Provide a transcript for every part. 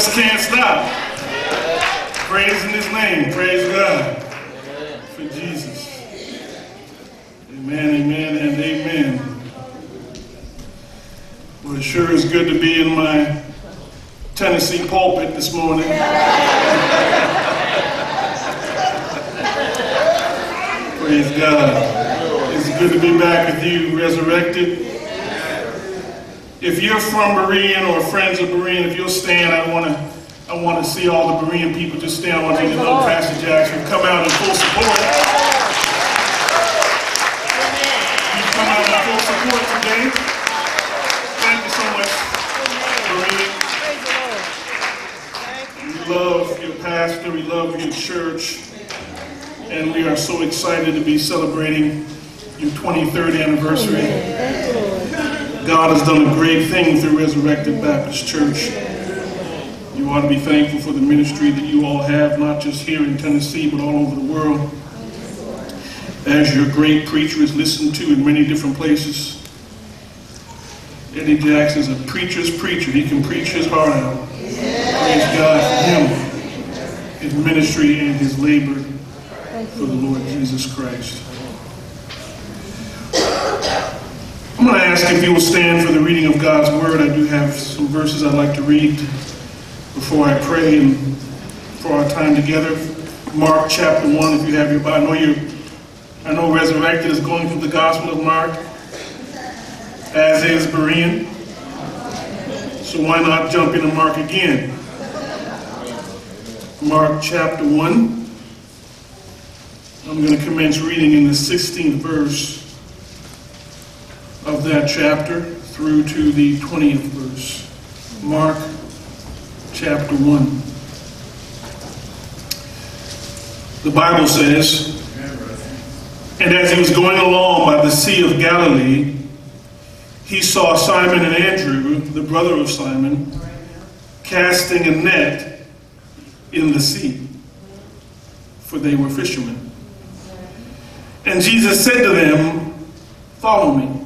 just can't stop. Praising his name. Praise God. For Jesus. Amen, amen, and amen. Well, it sure is good to be in my Tennessee pulpit this morning. Praise God. It's good to be back with you, resurrected. If you're from Berean or friends of Berean, if you'll stand, I want to I want to see all the Berean people just stand. I want you to know Pastor Jackson come out in full support. You come out in full support today. Thank you so much, Berean. We love your pastor. We love your church. And we are so excited to be celebrating your 23rd anniversary. God has done a great thing through Resurrected Baptist Church. You ought to be thankful for the ministry that you all have, not just here in Tennessee, but all over the world. As your great preacher is listened to in many different places. Eddie Jackson is a preacher's preacher. He can preach his heart out. Praise God for him, his ministry, and his labor for the Lord Jesus Christ. I'm going to ask if you will stand for the reading of God's Word. I do have some verses I'd like to read before I pray and for our time together. Mark chapter 1, if you have your Bible. I know you I know Resurrected is going through the Gospel of Mark, as is Berean. So why not jump into Mark again? Mark chapter 1. I'm going to commence reading in the 16th verse of that chapter through to the 20th verse. Mark chapter 1. The Bible says, And as he was going along by the Sea of Galilee, he saw Simon and Andrew, the brother of Simon, casting a net in the sea, for they were fishermen. And Jesus said to them, Follow me,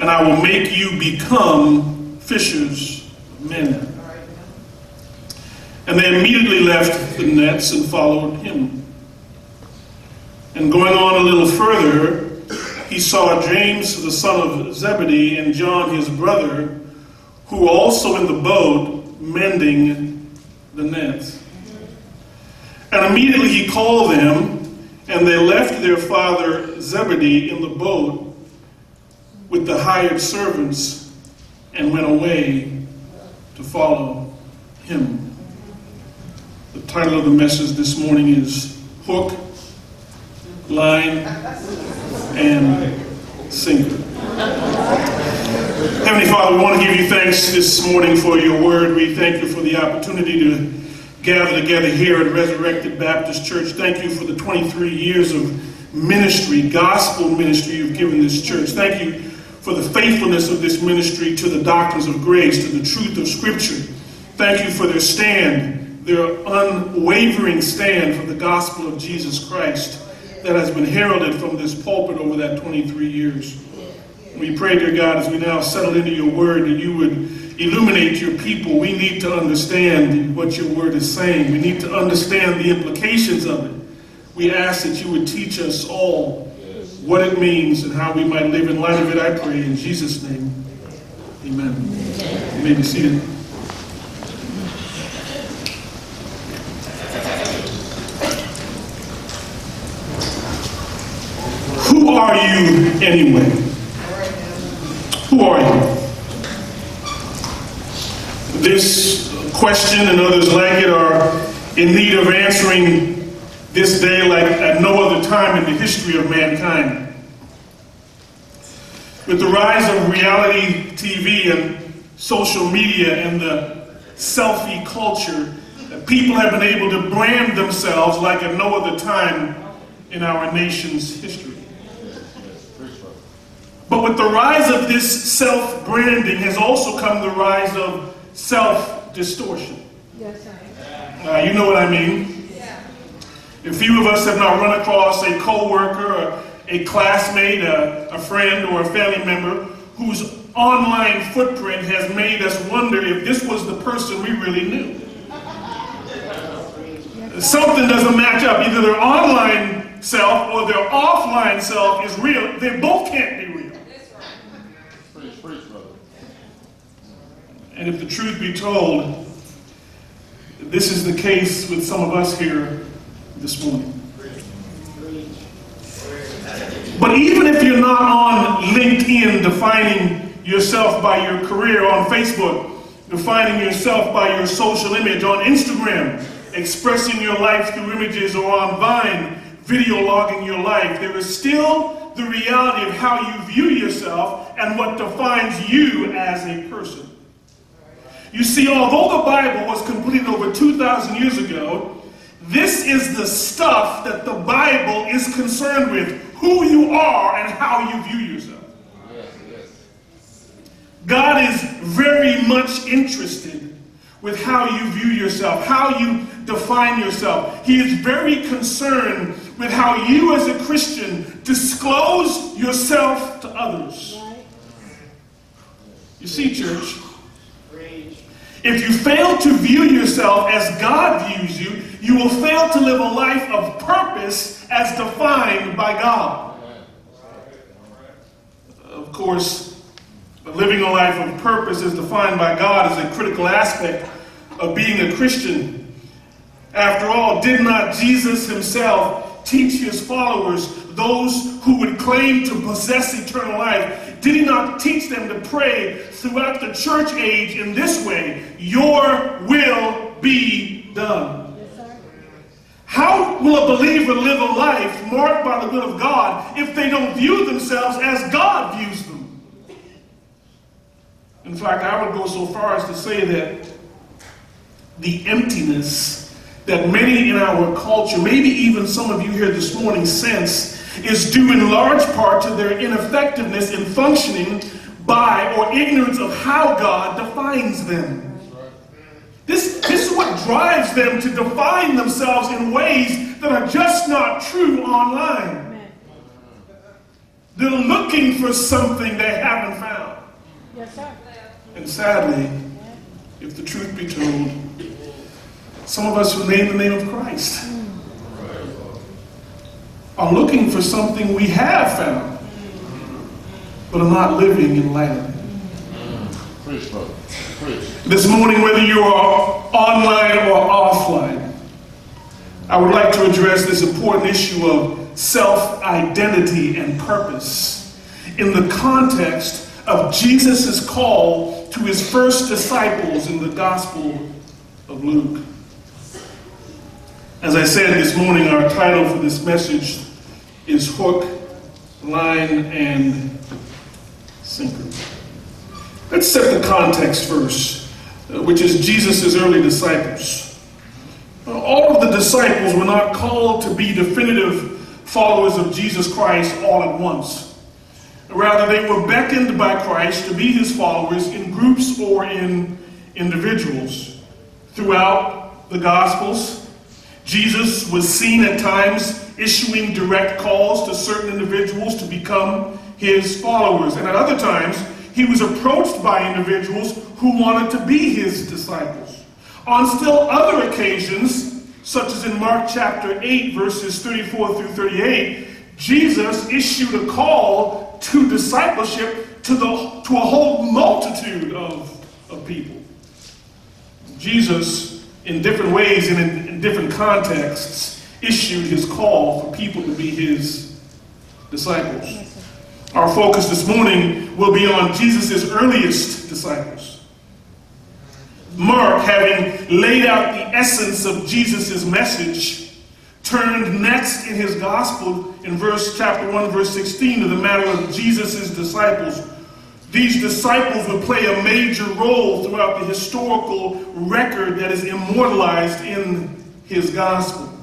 and I will make you become fishers of men. And they immediately left the nets and followed him. And going on a little further, he saw James, the son of Zebedee, and John, his brother, who were also in the boat mending the nets. And immediately he called them, and they left their father Zebedee in the boat with the hired servants and went away to follow him. The title of the message this morning is Hook, Line, and Sinker. Heavenly Father, we want to give you thanks this morning for your word. We thank you for the opportunity to gather together here at Resurrected Baptist Church. Thank you for the 23 years of ministry, gospel ministry you've given this church. Thank you for the faithfulness of this ministry to the doctrines of grace, to the truth of Scripture. Thank you for their stand, their unwavering stand for the gospel of Jesus Christ that has been heralded from this pulpit over that 23 years. We pray, dear God, as we now settle into your word, that you would illuminate your people. We need to understand what your word is saying. We need to understand the implications of it. We ask that you would teach us all what it means and how we might live in light of it, I pray, in Jesus' name. Amen. You may be seated. Who are you anyway? Who are you? This question and others like it are in need of answering this day like at no other time in the history of mankind. With the rise of reality TV and social media and the selfie culture, people have been able to brand themselves like at no other time in our nation's history. But with the rise of this self branding has also come the rise of self distortion. Yes. Uh, you know what I mean? And few of us have not run across a coworker, or a classmate, a, a friend, or a family member whose online footprint has made us wonder if this was the person we really knew. Something doesn't match up. Either their online self or their offline self is real. They both can't be real. And if the truth be told, this is the case with some of us here this morning. But even if you're not on LinkedIn defining yourself by your career, on Facebook defining yourself by your social image, on Instagram expressing your life through images, or on Vine video logging your life, there is still the reality of how you view yourself and what defines you as a person. You see, although the Bible was completed over 2,000 years ago, this is the stuff that the Bible is concerned with who you are and how you view yourself. God is very much interested with how you view yourself, how you define yourself. He is very concerned with how you, as a Christian, disclose yourself to others. You see, church, if you fail to view yourself as God views you, you will fail to live a life of purpose as defined by God. Of course, living a life of purpose as defined by God is a critical aspect of being a Christian. After all, did not Jesus himself teach his followers, those who would claim to possess eternal life, did he not teach them to pray throughout the church age in this way Your will be done? How will a believer live a life marked by the will of God if they don't view themselves as God views them? In fact, I would go so far as to say that the emptiness that many in our culture, maybe even some of you here this morning, sense is due in large part to their ineffectiveness in functioning by or ignorance of how God defines them. This, this is what drives them to define themselves in ways that are just not true online. They're looking for something they haven't found. Yes, sir. And sadly, if the truth be told, some of us who name the name of Christ are looking for something we have found, but are not living in light of it. Preach, This morning, whether you are online or offline, I would like to address this important issue of self identity and purpose in the context of Jesus' call to his first disciples in the Gospel of Luke. As I said this morning, our title for this message is Hook, Line, and Sinker. Let's set the context first, uh, which is Jesus' early disciples. Uh, All of the disciples were not called to be definitive followers of Jesus Christ all at once. Rather, they were beckoned by Christ to be his followers in groups or in individuals. Throughout the Gospels, Jesus was seen at times issuing direct calls to certain individuals to become his followers. And at other times, he was approached by individuals who wanted to be his disciples. On still other occasions, such as in Mark chapter 8, verses 34 through 38, Jesus issued a call to discipleship to, the, to a whole multitude of, of people. Jesus, in different ways and in, in different contexts, issued his call for people to be his disciples. Our focus this morning will be on Jesus' earliest disciples. Mark, having laid out the essence of Jesus' message, turned next in his gospel in verse chapter 1, verse 16 to the matter of Jesus' disciples. These disciples would play a major role throughout the historical record that is immortalized in his gospel.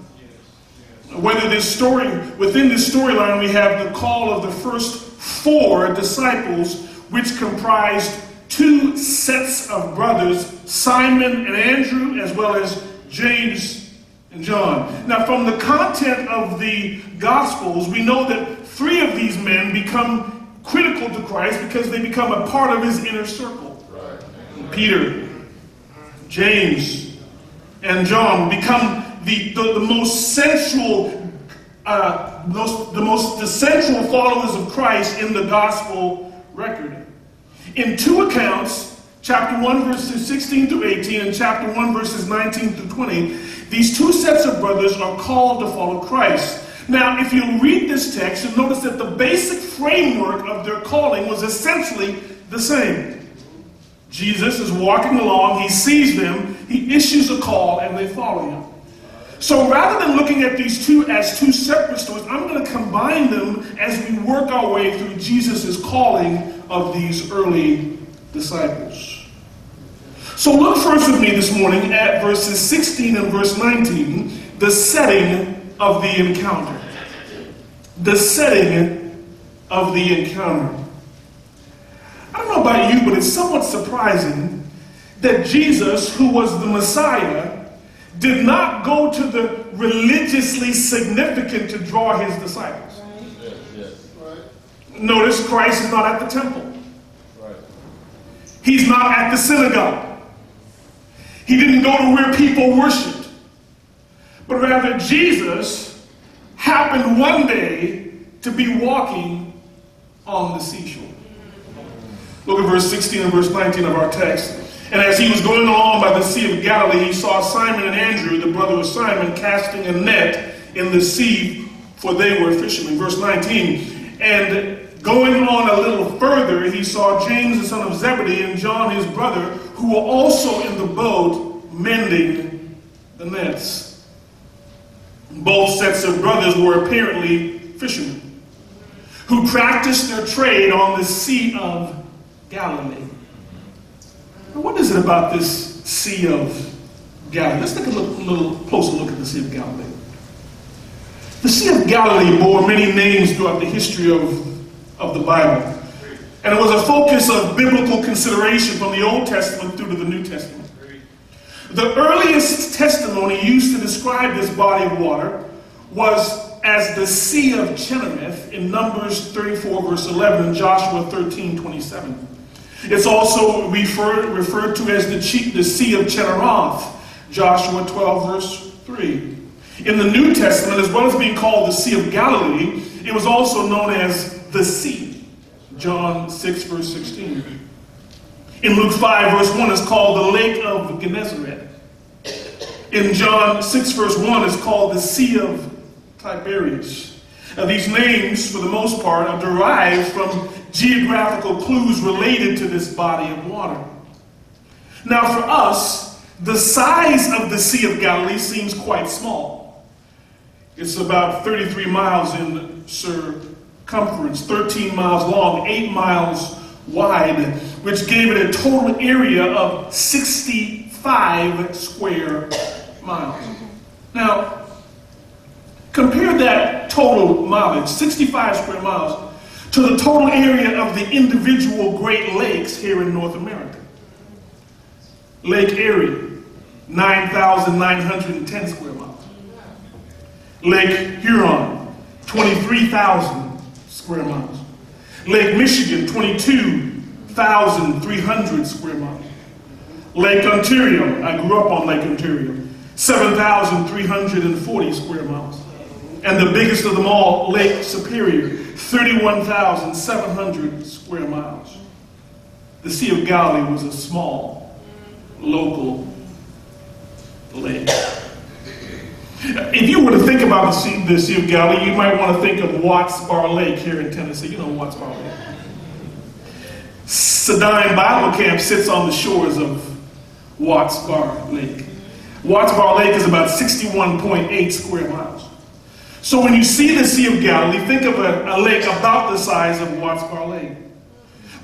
Whether this story, within this storyline, we have the call of the first four disciples, which comprised two sets of brothers, Simon and Andrew, as well as James and John. Now, from the content of the Gospels, we know that three of these men become critical to Christ because they become a part of his inner circle. Right. Peter, James, and John become the, the, the most central, uh, most, the most the central followers of Christ in the gospel record. In two accounts, chapter 1, verses 16 through 18, and chapter 1, verses 19 through 20, these two sets of brothers are called to follow Christ. Now, if you read this text, you'll notice that the basic framework of their calling was essentially the same. Jesus is walking along, he sees them, he issues a call, and they follow him. So rather than looking at these two as two separate stories, I'm going to combine them as we work our way through Jesus' calling of these early disciples. So look first with me this morning at verses 16 and verse 19, the setting of the encounter. The setting of the encounter. I don't know about you, but it's somewhat surprising that Jesus, who was the Messiah, did not go to the religiously significant to draw his disciples. Yes. Notice Christ is not at the temple. Right. He's not at the synagogue. He didn't go to where people worshiped. But rather, Jesus happened one day to be walking on the seashore. Look at verse 16 and verse 19 of our text. And as he was going along by the Sea of Galilee, he saw Simon and Andrew, the brother of Simon, casting a net in the sea, for they were fishermen. Verse 19. And going on a little further, he saw James, the son of Zebedee, and John, his brother, who were also in the boat mending the nets. Both sets of brothers were apparently fishermen who practiced their trade on the Sea of Galilee. Now, what is it about this Sea of Galilee? Let's take a look, little closer look at the Sea of Galilee. The Sea of Galilee bore many names throughout the history of, of the Bible. And it was a focus of biblical consideration from the Old Testament through to the New Testament. The earliest testimony used to describe this body of water was as the Sea of Chinnereth in Numbers 34, verse 11, and Joshua 13, 27. It's also referred, referred to as the, the Sea of Chinneroth, Joshua 12, verse 3. In the New Testament, as well as being called the Sea of Galilee, it was also known as the Sea, John 6, verse 16. In Luke 5, verse 1, it's called the Lake of Gennesaret. In John 6, verse 1, it's called the Sea of Tiberias. Now, these names, for the most part, are derived from geographical clues related to this body of water. Now, for us, the size of the Sea of Galilee seems quite small. It's about 33 miles in circumference, 13 miles long, 8 miles wide, which gave it a total area of 65 square miles. Now, compare that total mileage, 65 square miles, to the total area of the individual Great Lakes here in North America. Lake Erie, 9,910 square miles. Lake Huron, 23,000 square miles. Lake Michigan, 22,300 square miles. Lake Ontario, I grew up on Lake Ontario, 7,340 square miles. And the biggest of them all, Lake Superior, 31,700 square miles. The Sea of Galilee was a small, local lake. If you were to think about the sea, the sea of Galilee, you might want to think of Watts Bar Lake here in Tennessee. You know Watts Bar Lake. Cedine Bible Camp sits on the shores of Watts Bar Lake. Watts Bar Lake is about 61.8 square miles. So when you see the Sea of Galilee, think of a, a lake about the size of Bar Lake.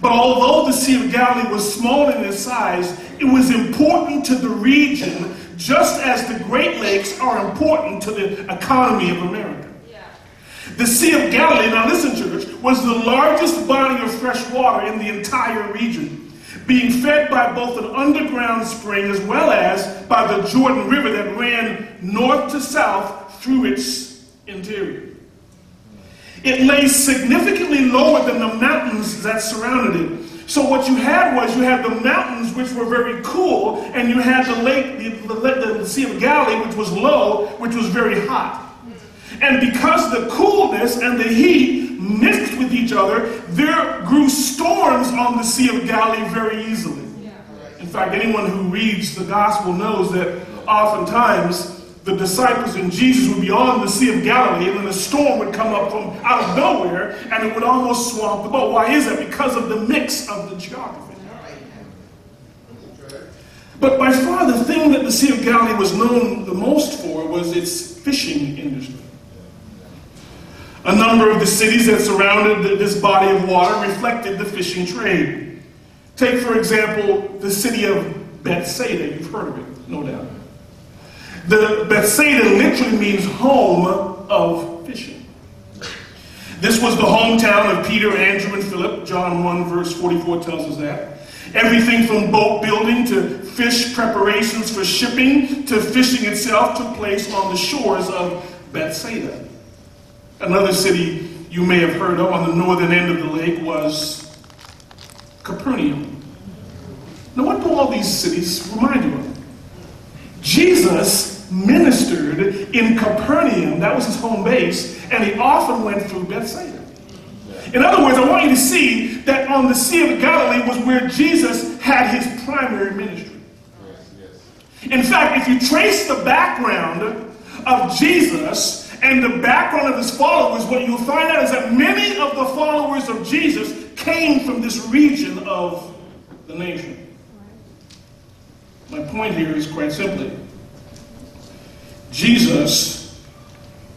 But although the Sea of Galilee was small in its size, it was important to the region just as the Great Lakes are important to the economy of America. The Sea of Galilee, now listen, church, was the largest body of fresh water in the entire region, being fed by both an underground spring as well as by the Jordan River that ran north to south through its interior. It lay significantly lower than the mountains that surrounded it, So what you had was you had the mountains, which were very cool, and you had the lake, the, the, the Sea of Galilee, which was low, which was very hot. And because the coolness and the heat mixed with each other, there grew storms on the Sea of Galilee very easily. In fact, anyone who reads the gospel knows that oftentimes the disciples and Jesus would be on the Sea of Galilee, and then a storm would come up from out of nowhere, and it would almost swamp the boat. Why is that? Because of the mix of the geography. But by far, the thing that the Sea of Galilee was known the most for was its fishing industry. A number of the cities that surrounded this body of water reflected the fishing trade. Take, for example, the city of Bethsaida. You've heard of it, no doubt. The Bethsaida literally means home of fishing. This was the hometown of Peter, Andrew, and Philip. John 1, verse 44 tells us that. Everything from boat building to fish preparations for shipping to fishing itself took place on the shores of Bethsaida. Another city you may have heard of on the northern end of the lake was Capernaum. Now, what do all these cities remind you of? Jesus ministered in Capernaum, that was his home base, and he often went through Bethsaida. In other words, I want you to see that on the Sea of Galilee was where Jesus had his primary ministry. In fact, if you trace the background of Jesus and the background of his followers, what you'll find out is that many of the followers of Jesus came from this region of the nation. My point here is quite simply Jesus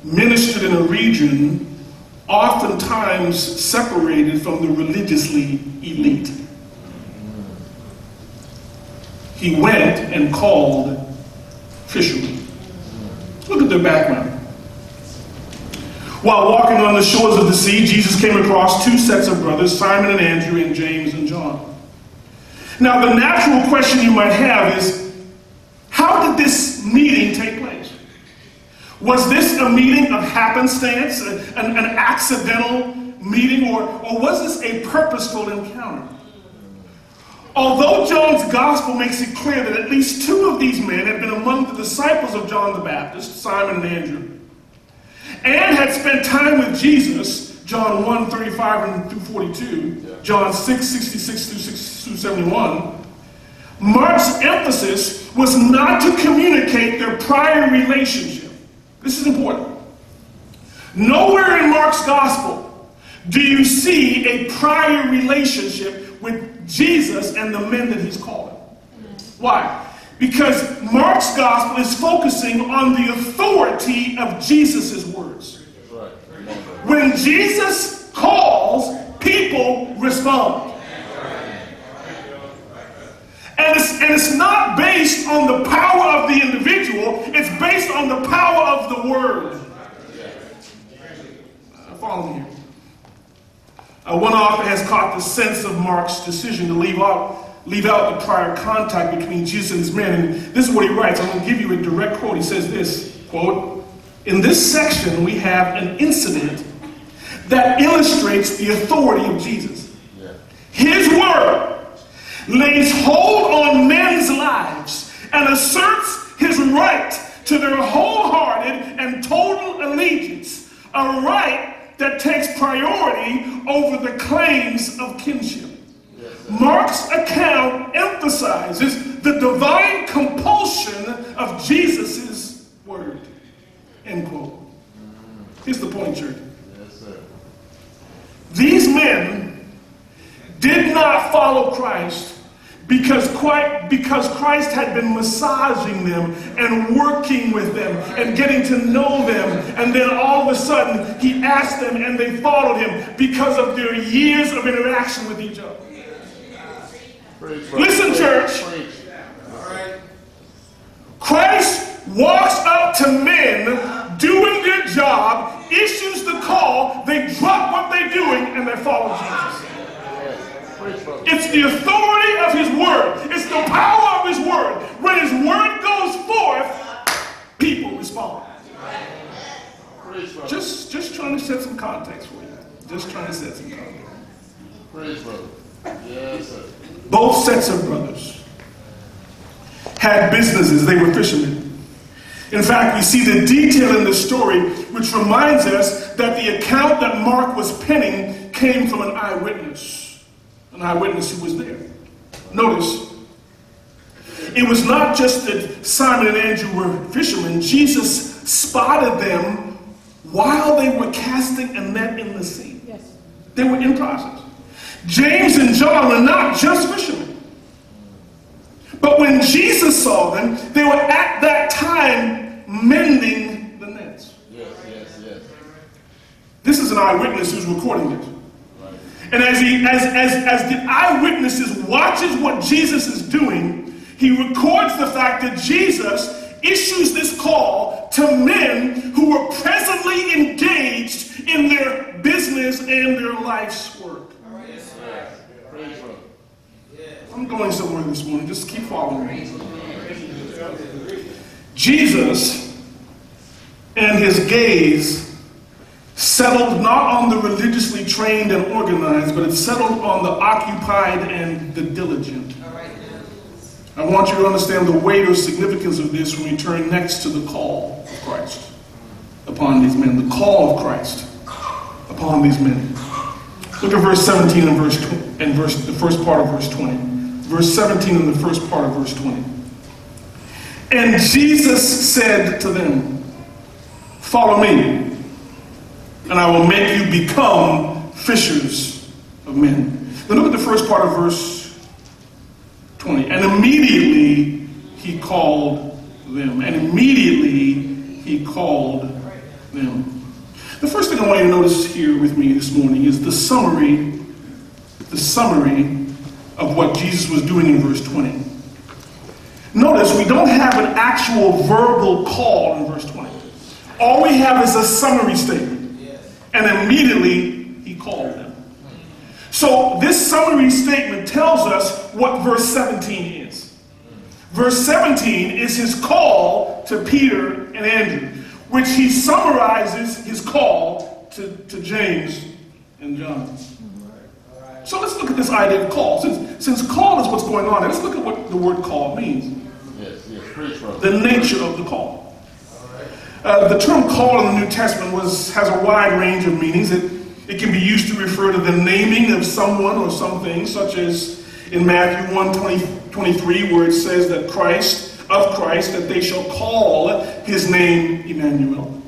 ministered in a region oftentimes separated from the religiously elite. He went and called fishermen. Look at their background. While walking on the shores of the sea, Jesus came across two sets of brothers, Simon and Andrew, and James and John. Now, the natural question you might have is how did this meeting take place? Was this a meeting of happenstance, an, an accidental meeting, or, or was this a purposeful encounter? Although John's gospel makes it clear that at least two of these men had been among the disciples of John the Baptist, Simon and Andrew, and had spent time with Jesus, John 1 35 and through 42, John 6 66 through 6 through 71, Mark's emphasis was not to communicate their prior relationship. This is important. Nowhere in Mark's gospel do you see a prior relationship with Jesus and the men that he's calling. Why? Because Mark's gospel is focusing on the authority of Jesus' words. That's right. Remember. When Jesus calls, people respond. And it's, and it's not based on the power of the individual, it's based on the power of the word. Follow me here. Uh, one author has caught the sense of Mark's decision to leave out, leave out the prior contact between Jesus and his men. And this is what he writes. I'm going to give you a direct quote. He says this quote, In this section, we have an incident that illustrates the authority of Jesus. Yeah. His word lays hold on men's lives and asserts his right to their wholehearted and total allegiance, a right that takes priority over the claims of kinship. Mark's account emphasizes the divine compulsion of Jesus' word. End quote. Here's the point, church. Yes. These men did not follow Christ because Christ, because Christ had been massaging them and working with them and getting to know them. And then all of a sudden, he asked them and they followed him because of their years of interaction with each other. Listen, church. Christ walks up to men doing their job, issues the call, they drop what they're doing, and they follow Jesus. It's the authority of his word. It's the power of his word. When his word goes forth, people respond. Just, just trying to set some context for you. Just trying to set some context. Praise God. Yes, sir. Both sets of brothers had businesses. They were fishermen. In fact, we see the detail in the story, which reminds us that the account that Mark was penning came from an eyewitness an eyewitness who was there. Notice, it was not just that Simon and Andrew were fishermen, Jesus spotted them while they were casting a net in the sea. Yes. They were in process. James and John were not just fishermen. But when Jesus saw them, they were at that time mending the nets. Yes, yes, yes. This is an eyewitness who's recording this. And as he as as as the eyewitnesses watches what Jesus is doing, he records the fact that Jesus issues this call to men who were presently engaged in their business and their life's work. I'm going somewhere this morning. Just keep following me. Jesus and his gaze settled not on the religiously trained and organized, but it settled on the occupied and the diligent. I want you to understand the weight or significance of this when we turn next to the call of Christ upon these men. The call of Christ upon these men. Look at verse 17 and verse tw- and verse the first part of verse 20. Verse 17 and the first part of verse 20. And Jesus said to them, Follow me, and I will make you become fishers of men. Then look at the first part of verse 20. And immediately he called them. And immediately he called them. The first thing I want you to notice here with me this morning is the summary, the summary of what Jesus was doing in verse 20. Notice we don't have an actual verbal call in verse 20. All we have is a summary statement. And immediately he called them. So this summary statement tells us what verse 17 is. Verse 17 is his call to Peter and Andrew, which he summarizes his call to, to James and John. So let's look at this idea of call. Since, since call is what's going on, let's look at what the word call means Yes, yes. The nature of the call. Uh, the term call in the New Testament was, has a wide range of meanings. It, it can be used to refer to the naming of someone or something, such as in Matthew 1 20, 23, where it says that Christ, of Christ, that they shall call his name Emmanuel.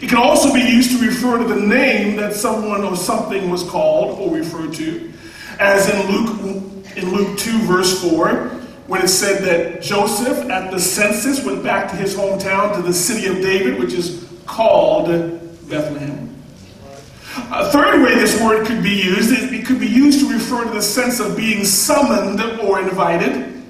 It can also be used to refer to the name that someone or something was called or referred to, as in Luke in Luke 2 verse 4, when it said that Joseph at the census went back to his hometown to the city of David, which is called Bethlehem. A third way this word could be used, is it could be used to refer to the sense of being summoned or invited,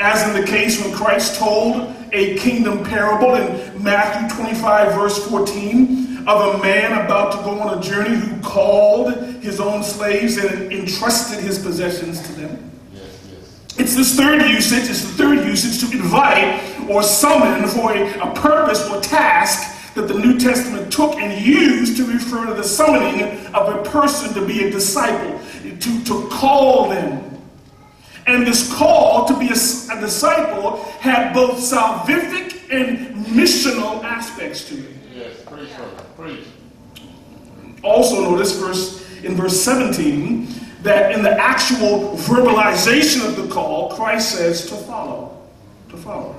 as in the case when Christ told a kingdom parable in Matthew 25, verse 14, of a man about to go on a journey who called his own slaves and entrusted his possessions to them. It's this third usage, it's the third usage to invite or summon for a, a purpose or task that the New Testament took and used to refer to the summoning of a person to be a disciple, to, to call them. And this call to be a, a disciple had both salvific and missional aspects to it. Yes, Lord. Praise. Also notice verse in verse 17 that in the actual verbalization of the call, Christ says to follow. To follow.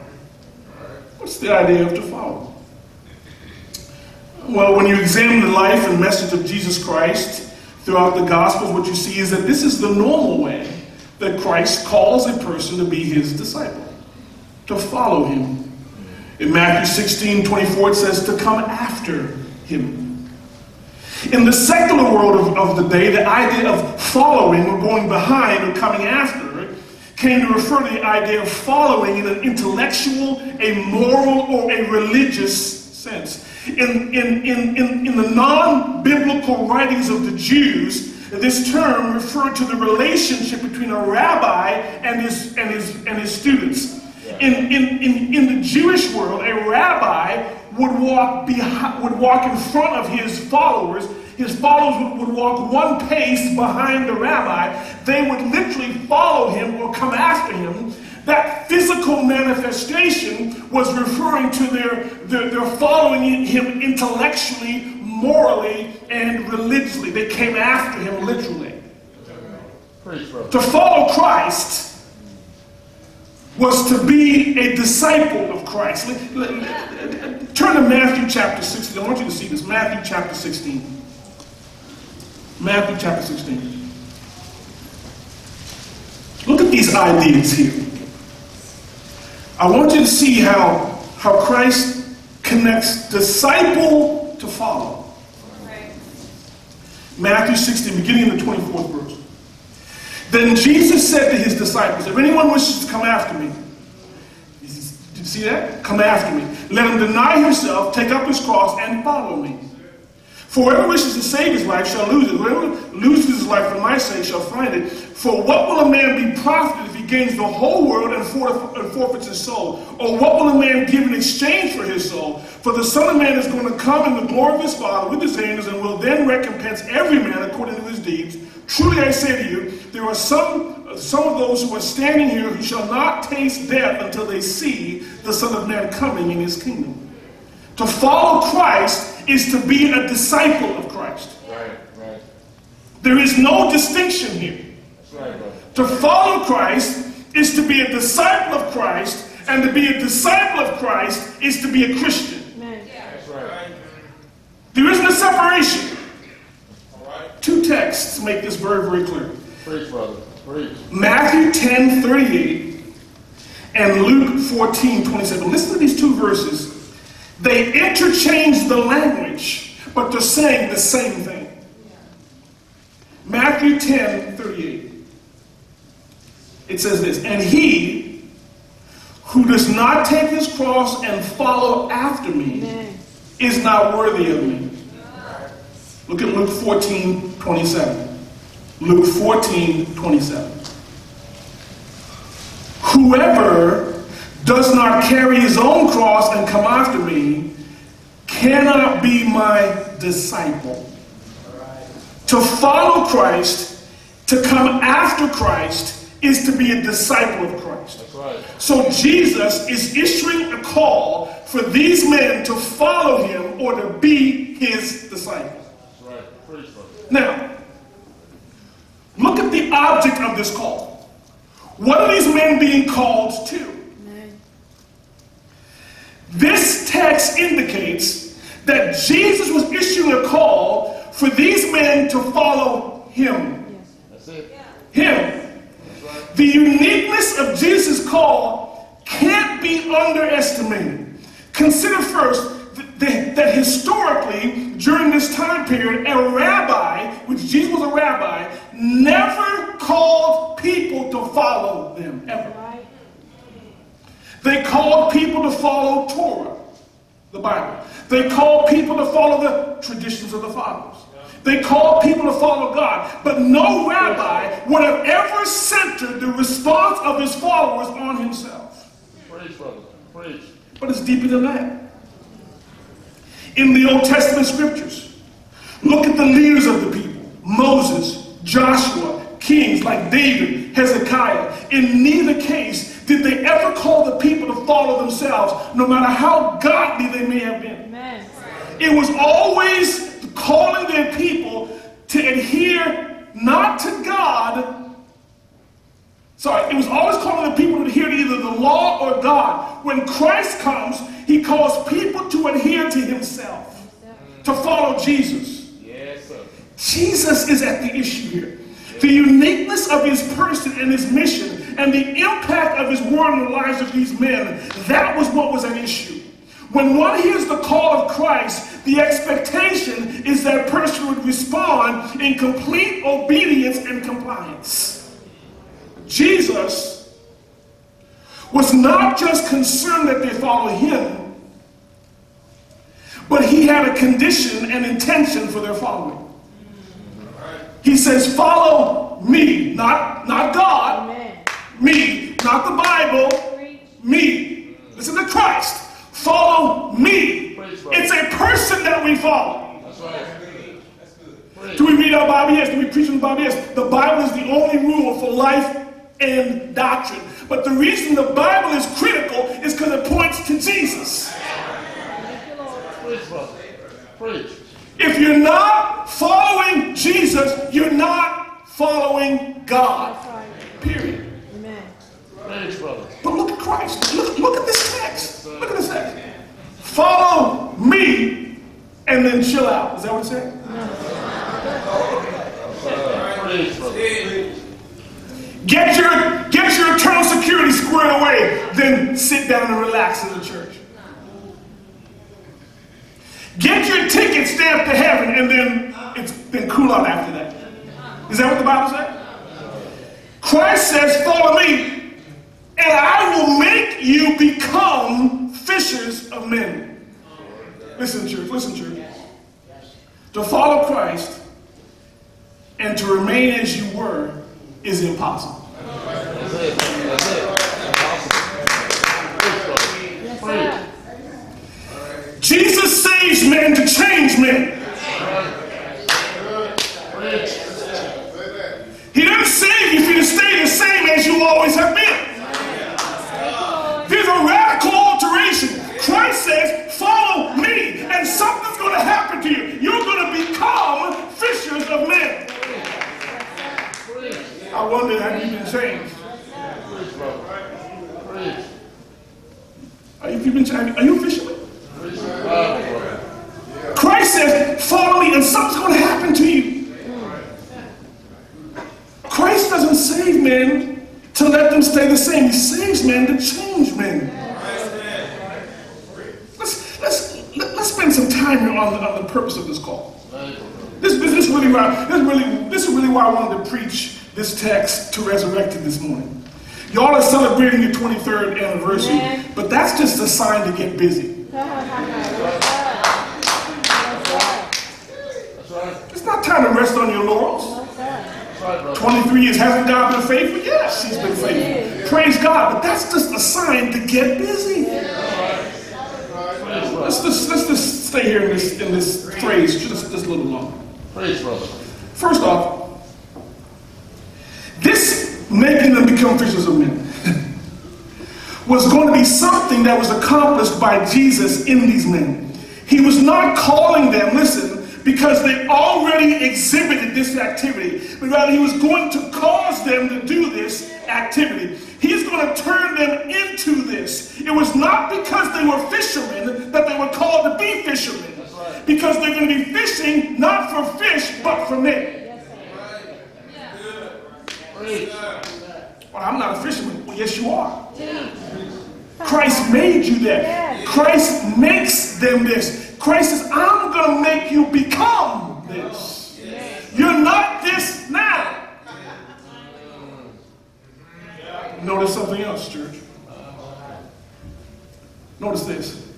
What's the idea of to follow? Well, when you examine the life and message of Jesus Christ throughout the Gospels, what you see is that this is the normal way that Christ calls a person to be his disciple, to follow him. In Matthew 16 24, it says to come after him. In the secular world of, of the day, the idea of following or going behind or coming after came to refer to the idea of following in an intellectual, a moral, or a religious sense. In, in, in, in, in the non biblical writings of the Jews, this term referred to the relationship between a rabbi and his, and his, and his students. In, in, in, in the Jewish world, a rabbi would walk, behind, would walk in front of his followers. His followers would, would walk one pace behind the rabbi. They would literally follow him or come after him. That physical manifestation was referring to their, their, their following him intellectually, morally, and religiously. They came after him literally. To follow Christ was to be a disciple of Christ. Turn to Matthew chapter 16. I want you to see this. Matthew chapter 16. Matthew chapter 16. Look at these ideas here. I want you to see how, how Christ connects disciple to follow. Matthew 16, beginning in the 24th verse. Then Jesus said to his disciples, If anyone wishes to come after me, did you see that? Come after me. Let him deny himself, take up his cross, and follow me. For whoever wishes to save his life shall lose it. Whoever loses his life for my sake shall find it. For what will a man be profited if he gains the whole world and forf- and forfeits his soul? Or what will a man give in exchange for his soul? For the Son of Man is going to come in the glory of his Father with his angels and will then recompense every man according to his deeds. Truly I say to you, there are some, some of those who are standing here who shall not taste death until they see the Son of Man coming in his kingdom. To follow Christ is to be a disciple of Christ. Right, right. There is no distinction here. Right. To follow Christ is to be a disciple of Christ, and to be a disciple of Christ is to be a Christian. That's right. There isn't a separation. Two texts make this very, very clear. Preach, brother. Preach. Matthew 10 38 and Luke 14 27. Listen to these two verses. They interchange the language, but they're saying the same thing. Matthew 10 38. It says this, and he who does not take his cross and follow after me is not worthy of me. Look at Luke 14 27. Luke 14 27. Whoever does not carry his own cross and come after me cannot be my disciple. To follow Christ, to come after Christ, is to be a disciple of Christ. Right. So Jesus is issuing a call for these men to follow him or to be his disciples. That's right. Preach, brother. Now, look at the object of this call. What are these men being called to? This text indicates that Jesus was issuing a call for these men to follow him. That's it. Him. The uniqueness of Jesus' call can't be underestimated. Consider first th- th- that historically, during this time period, a rabbi, which Jesus was a rabbi, never called people to follow them, ever. They called people to follow Torah, the Bible. They called people to follow the traditions of the fathers. They called people to follow God. But no rabbi would have ever centered the response of his followers on himself. Preach, brother. Preach. But it's deeper than that. In the Old Testament scriptures, look at the leaders of the people Moses, Joshua, kings like David, Hezekiah. In neither case did they ever call the people to follow themselves, no matter how godly they may have been. Amen. It was always calling their people to adhere not to God. Sorry, it was always calling the people to adhere to either the law or God. When Christ comes, he calls people to adhere to himself, to follow Jesus. Yes, sir. Jesus is at the issue here. The uniqueness of his person and his mission and the impact of his word in the lives of these men, that was what was an issue. When one hears the call of Christ, the expectation is that person would respond in complete obedience and compliance. Jesus was not just concerned that they follow him, but he had a condition and intention for their following. He says, Follow me, not, not God, Amen. me, not the Bible, Preach. me. Listen to Christ. Follow me. Praise It's a person that we follow. That's right. Preach. Do we read our Bible? Yes. Do we preach in the Bible? Yes. The Bible is the only rule for life and doctrine. But the reason the Bible is critical is because it points to Jesus. If you're not following Jesus, you're not following God. Period. But look at Christ. Look, look at this text. Look at this text. Follow me and then chill out. Is that what it said? Get your get your eternal security squared away, then sit down and relax in the church. Get your ticket stamped to heaven, and then it's then cool out after that. Is that what the Bible says? Christ says, "Follow me, and I will make you become fishers of men." Listen, church. Listen, church. To follow Christ and to remain as you were is impossible. That's it. That's it. Jesus saves men to change men. He doesn't save you for you to stay the same as you always have been. There's a radical alteration. Christ says, Follow me, and something's going to happen to you. You're going to become fishers of men. I wonder have you been changed? Are you, been? Are you brother. Christ says, Follow me, and something's going to happen to you. Christ doesn't save men to let them stay the same. He saves men to change men. Let's, let's, let, let's spend some time here on the, on the purpose of this call. This, this, is really why, this, is really, this is really why I wanted to preach this text to Resurrected this morning. Y'all are celebrating your 23rd anniversary, Amen. but that's just a sign to get busy. It's not time to rest on your laurels. That's right, brother. 23 years, hasn't God been faithful? Yes, she's been faithful. Praise God, but that's just a sign to get busy. Let's just, let's just stay here in this, in this phrase just, just a little longer. Preach, brother. First off, this making become fishers of men was going to be something that was accomplished by Jesus in these men. He was not calling them, listen, because they already exhibited this activity, but rather he was going to cause them to do this activity. He's going to turn them into this. It was not because they were fishermen that they were called to be fishermen, because they're going to be fishing not for fish, but for men. Preach. Well, I'm not a fisherman. Well, yes, you are. Christ made you that. Christ makes them this. Christ says, I'm going to make you become this. You're not this now. Notice something else, church. Notice this.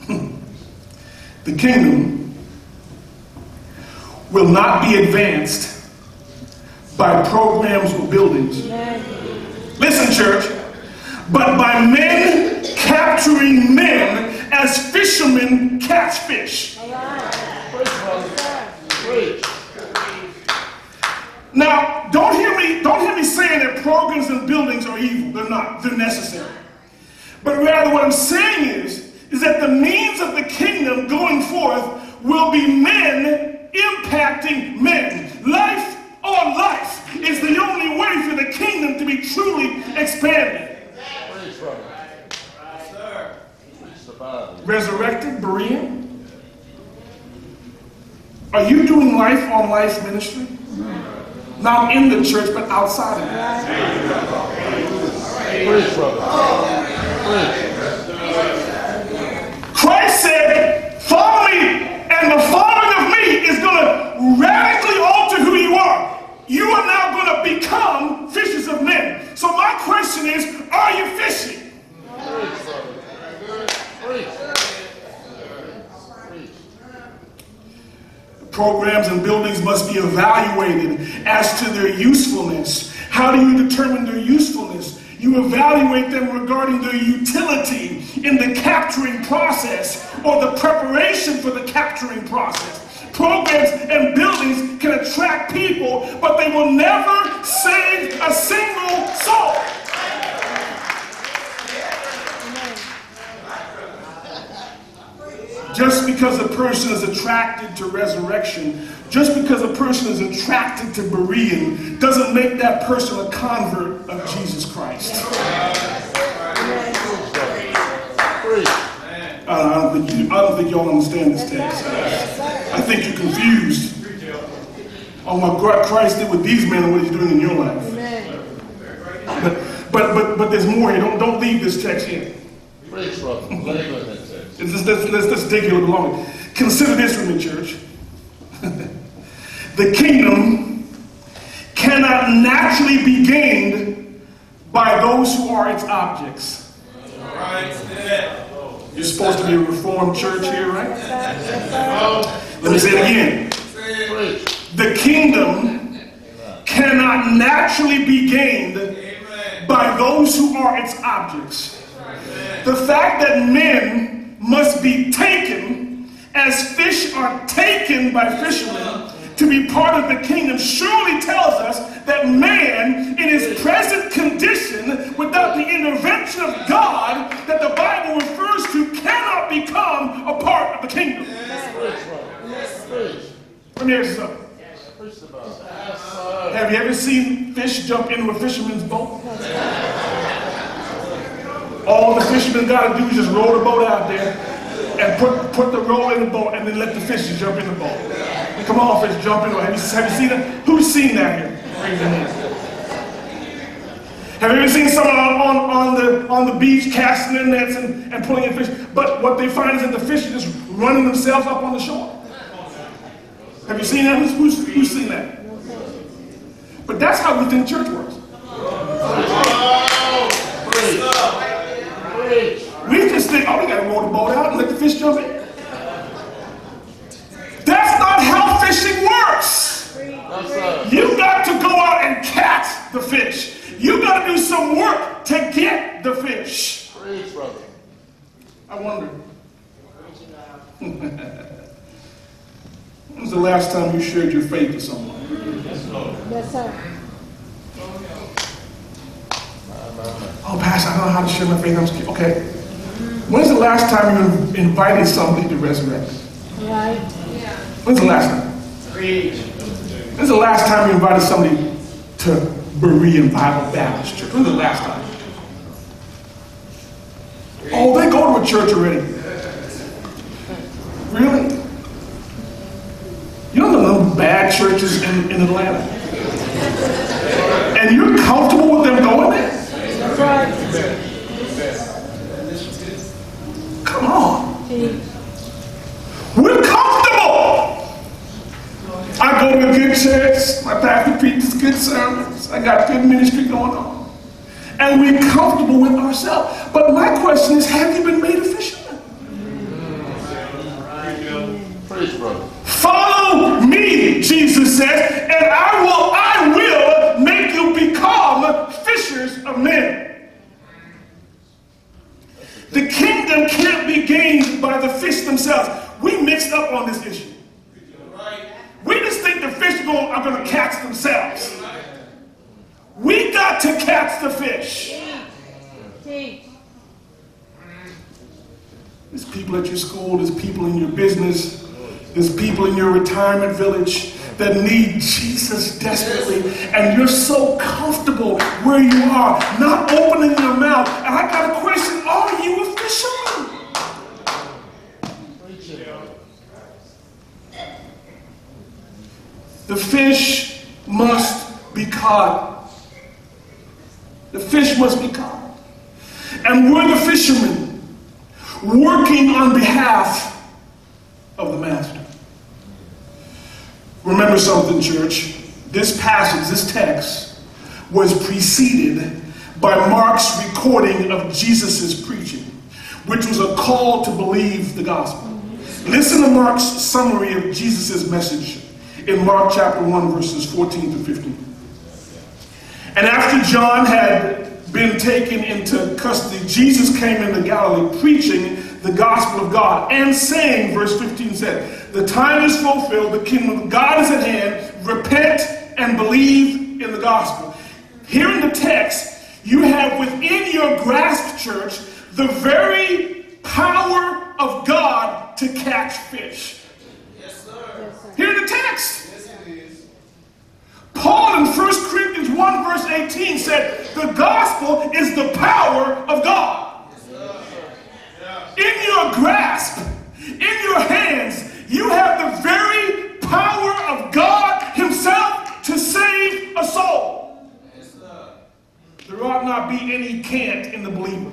the kingdom will not be advanced by programs or buildings. Listen, church, but by men capturing men as fishermen catch fish. Now, don't hear me, don't hear me saying that programs and buildings are evil. They're not. They're necessary. But rather what I'm saying is, is that the means of the kingdom going forth will be men impacting men. Life on life is the only way for the kingdom to be truly expanded. Preach, brother. Preach the Bible. Resurrected Berean? Are you doing life on life ministry? Not in the church, but outside of it. Brother. Christ said, Follow me, and the following of me is going to radically alter who you are. You are now going to become fishers of men. So, my question is, are you fishing? Preach, brother. Preach. Preach. Programs and buildings must be evaluated as to their usefulness. How do you determine their usefulness? You evaluate them regarding their utility in the capturing process or the preparation for the capturing process. Programs and buildings can attract people, but they will never save a single soul. Just because a person is attracted to resurrection, just because a person is attracted to Berean, doesn't make that person a convert of Jesus Christ. Uh, I don't think you, I don't think y'all understand this text. I think you're confused on what Christ did with these men and what He's doing in your life. But but but, there's more here. Don't don't leave this text here. Brother. Let's, let's, let's, let's dig a little longer. Consider this with me, church. the kingdom cannot naturally be gained by those who are its objects. You're supposed to be a reformed church here, right? Let me say it again. The kingdom cannot naturally be gained by those who are its objects. The fact that men must be taken as fish are taken by fishermen to be part of the kingdom surely tells us that man, in his present condition, without the intervention of God that the Bible refers to, cannot become a part of the kingdom. Let me ask you something. Have you ever seen fish jump into a fisherman's boat? All the fishermen got to do is just roll the boat out there and put, put the roll in the boat and then let the fish jump in the boat. Come on, fish, jump in the boat. Have you, have you seen that? Who's seen that here? Have you ever seen someone on, on, on, the, on the beach casting their nets and, and pulling in fish? But what they find is that the fish are just running themselves up on the shore. Have you seen that? Who's, who's, who's seen that? But that's how we think church works. We just think, oh, we gotta roll the boat out and let the fish jump in. That's not how fishing works. You got to go out and catch the fish. You got to do some work to get the fish. Preach, brother. I wonder. when was the last time you shared your faith with someone? Yes, sir. Yes, sir. Oh, Pastor, I don't know how to share my faith. I'm scared. Okay. When's the last time you invited somebody to resurrect? Right. Yeah. When's the last time? When's the last time you invited somebody to Berean Bible Baptist Church? When's the last time? Oh, they go to a church already. Really? You know the little bad churches in, in Atlanta? And you're comfortable with them going there? Right. Come on. We're comfortable. I go to a good church. My pastor preaches good sermons. I got good ministry going on. And we're comfortable with ourselves. But my question is, have you been made a fisherman? Brother. Follow me, Jesus says, and I will make you become fishers of men. The kingdom can't be gained by the fish themselves. We mixed up on this issue. We just think the fish are going, to catch themselves. We got to catch the fish. There's people at your school, there's people in your business, there's people in your retirement village that need Jesus desperately, and you're so comfortable where you are, not opening your mouth. And I got a question Are you a fisherman? The fish must be caught. The fish must be caught. And we're the fishermen working on behalf of the master. Remember something, church. This passage, this text, was preceded by Mark's recording of Jesus' preaching, which was a call to believe the gospel. Listen to Mark's summary of Jesus' message in Mark chapter 1, verses 14 to 15. And after John had been taken into custody, Jesus came into Galilee preaching the gospel of God and saying, verse 15 said, The time is fulfilled, the kingdom of God is at hand, repent and believe in the gospel. Here in the text, you have within your grasp, church, the very power of God to catch fish. Yes, sir. Here in the text. Paul in 1 Corinthians 1 verse 18 said, the gospel is the power of God. In your grasp, in your hands, you have the very power of God himself to save a soul. There ought not be any cant in the believer.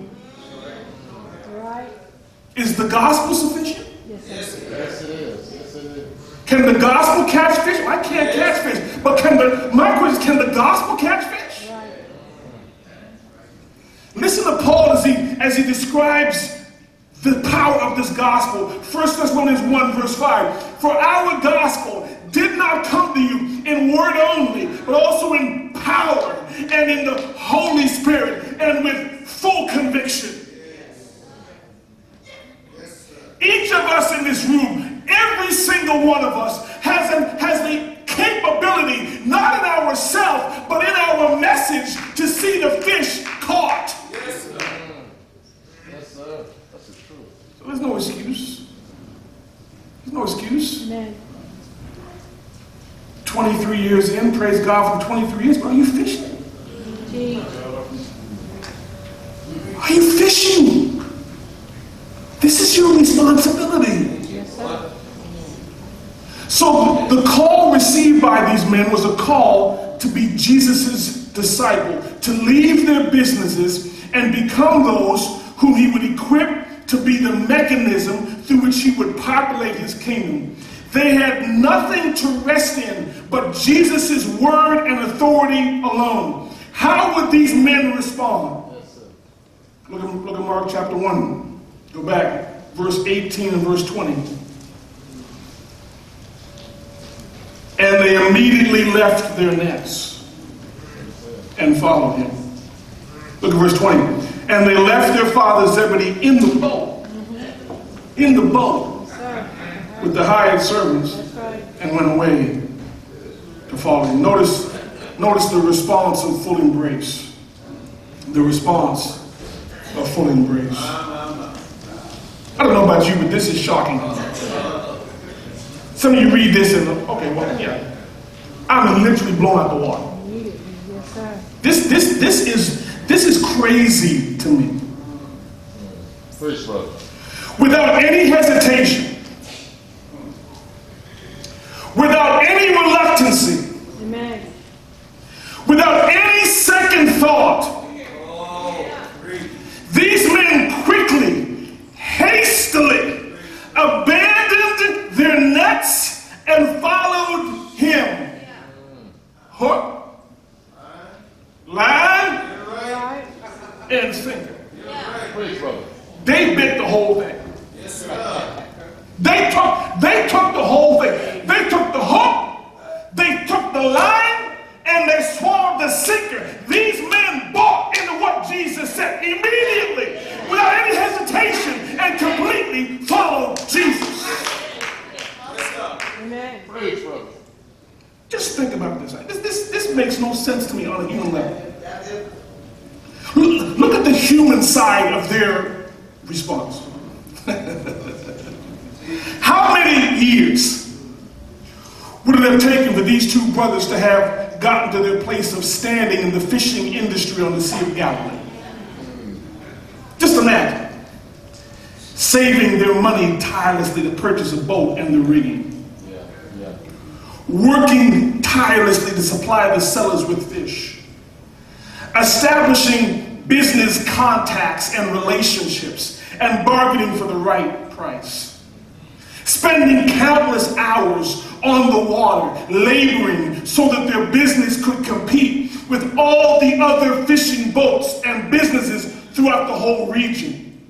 Is the gospel sufficient? Yes. Yes, it is. Yes, it is. Can the gospel catch fish? I can't catch fish. But can the my question can the gospel catch fish? Listen to Paul as he as he describes the power of this gospel. 1 Thessalonians 1, verse 5. For our gospel did not come to you in word only, but also in power and in the Holy Spirit and with full conviction. Each of us in this room, every single one of us, has, an, has the capability, not in ourselves, but in our message, to see the fish caught. Yes, sir. Truth. So there's no excuse. There's no excuse. Amen. 23 years in, praise God for 23 years, but are you fishing? Teach. Are you fishing? This is your responsibility. Yes, sir. So the call received by these men was a call to be Jesus' disciple, to leave their businesses and become those whom he would equip to be the mechanism through which he would populate his kingdom. They had nothing to rest in but Jesus' word and authority alone. How would these men respond? Look at, look at Mark chapter 1. Go back, verse 18 and verse 20. And they immediately left their nets and followed him. Look at verse 20. And they left their father Zebedee in the boat, in the boat with the hired servants right. and went away to follow him. Notice, notice the response of full embrace. The response of full embrace. I don't know about you, but this is shocking. Some of you read this and okay, well, yeah, I'm literally blown out the water. Yes, sir. This, this, this is, this is crazy to me. Brother. without any hesitation, without any reluctancy, Amen. without any second thought. These men quickly, hastily abandoned their nets and followed him. Hook, line, Right. and sinker. Preach, brother. They bit the whole thing. They took, they took the whole thing. They took the hook, they took the line, and they swallowed the sinker. These men bought into what Jesus said immediately, without any hesitation, and completely followed Jesus. Amen. Preach, brother. Just think about this. This, this, this makes no sense to me on a human level. Look, look at the human side of their response. How many years would it have taken for these two brothers to have gotten to their place of standing in the fishing industry on the Sea of Galilee? Just imagine saving their money tirelessly to purchase a boat and the rigging Yeah, yeah. working tirelessly to supply the sellers with fish, establishing business contacts and relationships, bargaining for the right price, spending countless hours on the water, laboring so that their business could compete with all the other fishing boats and businesses throughout the whole region.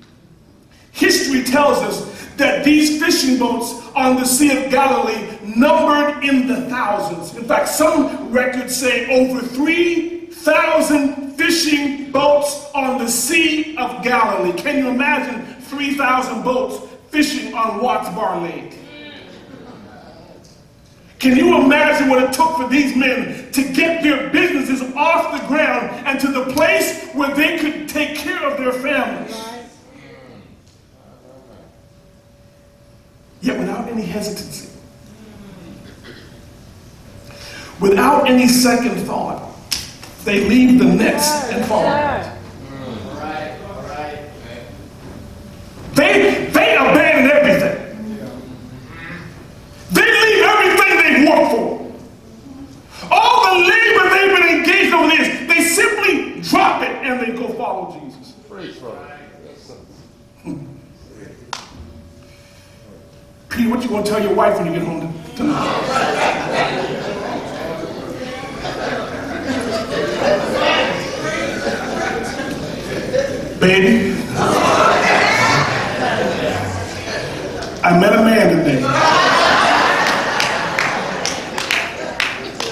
History tells us that these fishing boats on the Sea of Galilee numbered in the thousands. In fact, some records say over 3,000 fishing boats on the Sea of Galilee. Can you imagine 3,000 boats fishing on Watts Bar Lake? Can you imagine what it took for these men to get their businesses off the ground and to the place where they could take care of their families? Yet without any hesitancy, without any second thought, they leave the nets and follow. They, they abandon everything. They leave everything they've worked for. All the labor they've been engaged over this, they simply drop it and they go follow Jesus. Brother. Yes. Peter, what you gonna tell your wife when you get home tonight? Baby, I met a man today.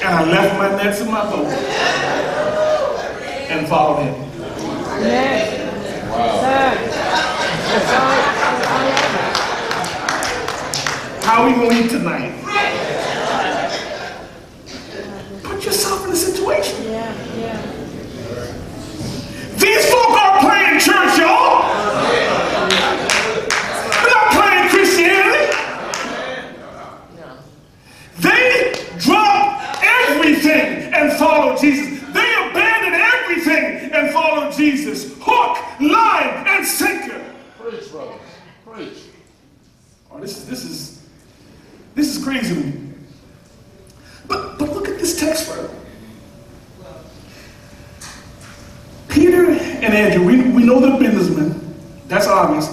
And I left my nets in my boat and followed him. How are we gonna eat tonight? Put yourself in the situation. Yeah, yeah. These folk aren't playing church, y'all. Follow Jesus. They abandon everything and follow Jesus. Hook, line, and sinker. Preach, brother. Preach. Oh, this is this is this is crazy to me. But but look at this text brother. Peter and Andrew, we, we know they're businessmen. That's obvious.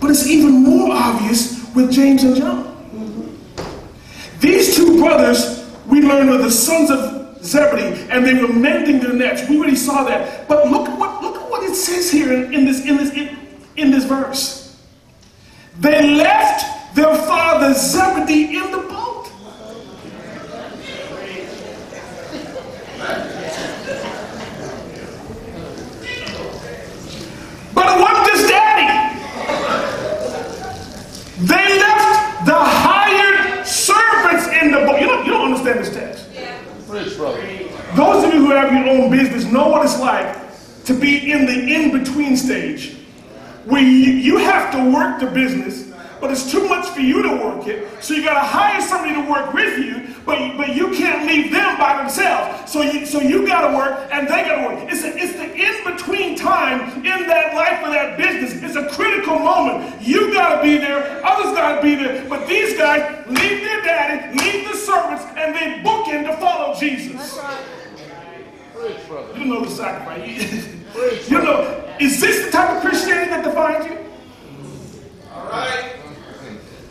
But it's even more obvious with James and John. Mm-hmm. These two brothers, we learn are the sons of Zebedee, and they were mending their nets. We already saw that. But look at what look at what it says here in, in this in this in, in this verse. They left their father Zebedee in the boat. But it wasn't just daddy. They left the hired servants in the boat. You don't, you don't understand this text. Preach, brother. Those of you who have your own business know what it's like to be in the in-between stage. Where you, you have to work the business, but it's too much for you to work it. So you gotta hire somebody to work with you, but, you- but you can't leave them by themselves. So you, so you gotta work and they gotta work. It's, a, it's the in-between time in that life of that business. It's a critical moment. You gotta be there, others gotta be there, but these guys leave their daddy, leave the servants, and they book in to follow Jesus. That's right. Preach, brother. You know the sacrifice. You know, is this the type of Christianity that defines you? All right.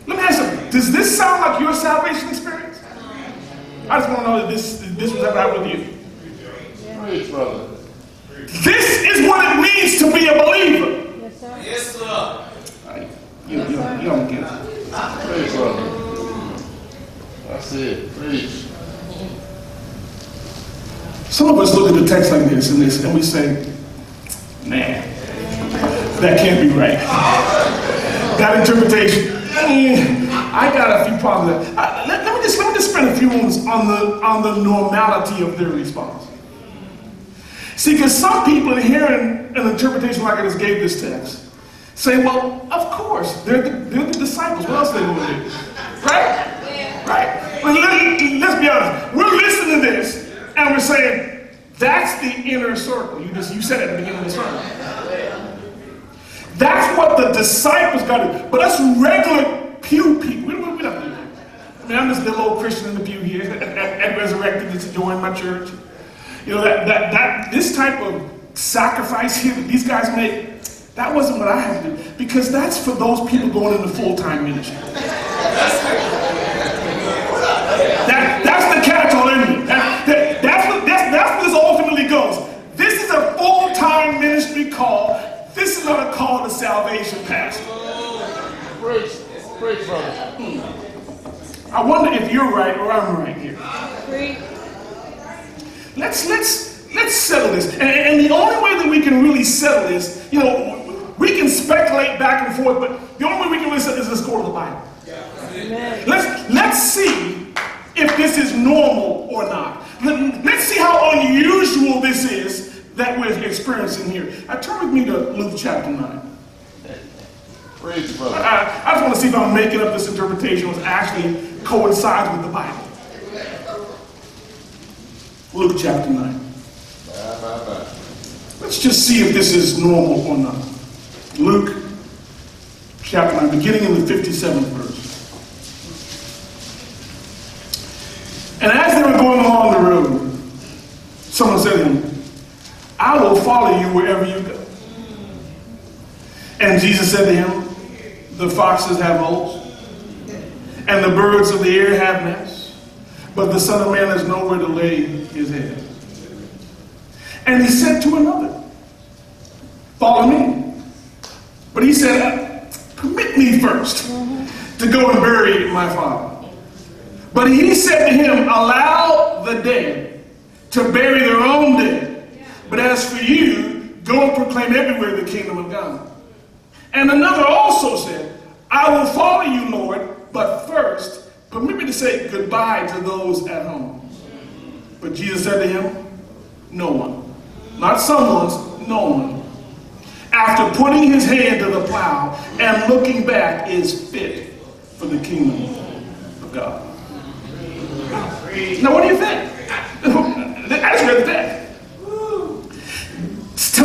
Let me ask you, does this sound like your salvation experience? I just want to know that this, this was ever happened with you. Preach, brother. This is what it means to be a believer. Yes, sir. Yes, sir. Right. You, you, don't- you don't get it. Preach, brother. That's it. Preach. Some of us look at the text like this and this, and we say, man, that can't be right. That interpretation, eh, I got a few problems. Uh, let, let me just let me just spend a few moments on the on the normality of their response. See, because some people in hearing an interpretation like I just gave this text say, well, of course, they're the, they're the disciples. What else are they going to do? Right? Right. Well, let, let's be honest. We're listening to this and we're saying, that's the inner circle. You just you said it at the beginning of the sermon. That's what the disciples got to do. But us regular pew people, we don't, do. I mean, I'm just a little old Christian in the pew here at, at, Resurrected that's joined my church. You know, that, that, that this type of sacrifice here that these guys make, that wasn't what I had to do. Because that's for those people going into full-time ministry. That, that's the catch-all in me. That, that, that's, what, that's, that's what this ultimately goes. This is a full-time ministry call. This is not a call to salvation, Pastor. Preach. Preach, brother. I wonder if you're right or I'm right here. Let's let's let's settle this. And, and the only way that we can really settle this, you know, we can speculate back and forth, but the only way we can really settle this is let's go to the Bible. Amen. Let's let's see if this is normal or not. Let, us see how unusual this is that we're experiencing here. Uh, turn with me to Luke chapter 9. Preach, brother. I, I just want to see if I'm making up this interpretation was actually coincides with the Bible. Luke chapter 9. Bye, bye, bye. Let's just see if this is normal or not. Luke chapter 9, beginning in the 57th verse. And as they were going along the road, someone said to him, I will follow you wherever you go. And Jesus said to him, The foxes have holes, and the birds of the air have nests, but the Son of Man has nowhere to lay his head. And he said to another, Follow me. But he said, Permit me first to go and bury my father. But he said to him, Allow the dead to bury their own dead. But as for you, go and proclaim everywhere the kingdom of God. And another also said, I will follow you, Lord, but first, permit me to say goodbye to those at home. But Jesus said to him, No one. Not someone's, no one. After putting his hand to the plow and looking back is fit for the kingdom of God. Now, what do you think? Read the. To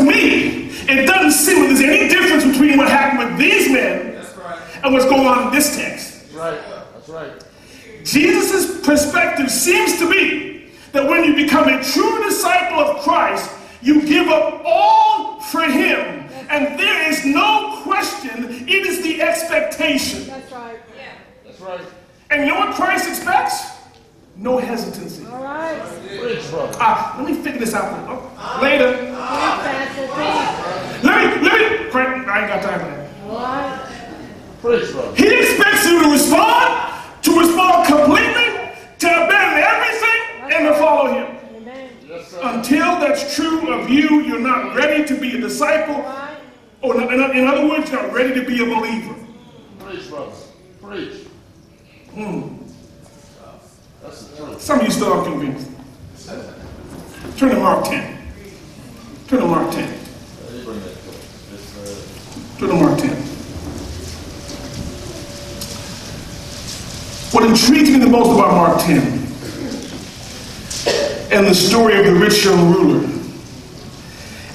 me, it doesn't seem like there's any difference between what happened with these men and what's going on in this text. That's right. That's right. Jesus' perspective seems to be that when you become a true disciple of Christ, you give up all for Him. And there is no question, it is the expectation. That's right. That's right. And you know what Christ expects? No hesitancy. All right. Preach. Ah, let me figure this out oh, later. Preach, Pastor. Preach. Let me, let me, Frank, I ain't got time for that. All right. Preach, brother. He expects you to respond, to respond completely, to abandon everything, and to follow Him. Yes. Until that's true of you, you're not ready to be a disciple, or in, in other words, you're not ready to be a believer. Preach, brother. Preach. Hmm. Some of you still aren't convinced. Turn to Mark 10. Turn to Mark 10. Hey, bring that to us. Yes, sir. Turn to Mark 10. What intrigues me the most about Mark 10 and the story of the rich young ruler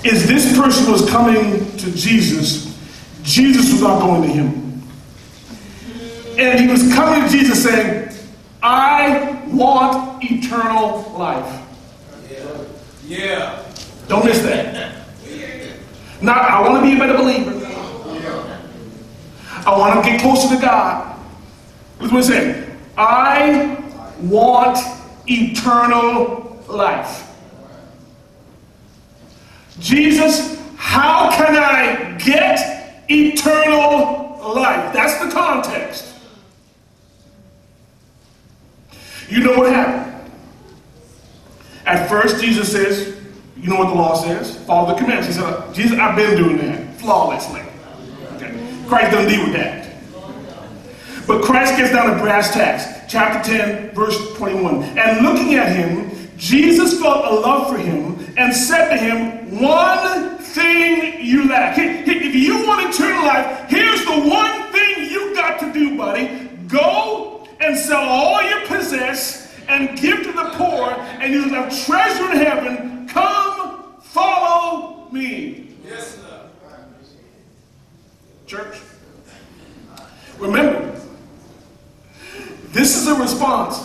is this person was coming to Jesus. Jesus was not going to him. And he was coming to Jesus saying, I want eternal life. Yeah. Don't miss that. Not, I want to be a better believer. I want to get closer to God. What's what he said? I want eternal life. Jesus, how can I get eternal life? That's the context. You know what happened? At first, Jesus says, you know what the law says? Follow the commandments. He said, Jesus, I've been doing that flawlessly. Okay. Christ doesn't deal with that. But Christ gets down to brass tacks. Chapter 10, verse 21. And looking at him, Jesus felt a love for him and said to him, One thing you lack. If you want eternal life, here's the one thing you got to do, buddy. Go and sell all you possess and give to the poor, and you'll have treasure in heaven. Come, follow me. Yes, sir. Church, remember, this is a response.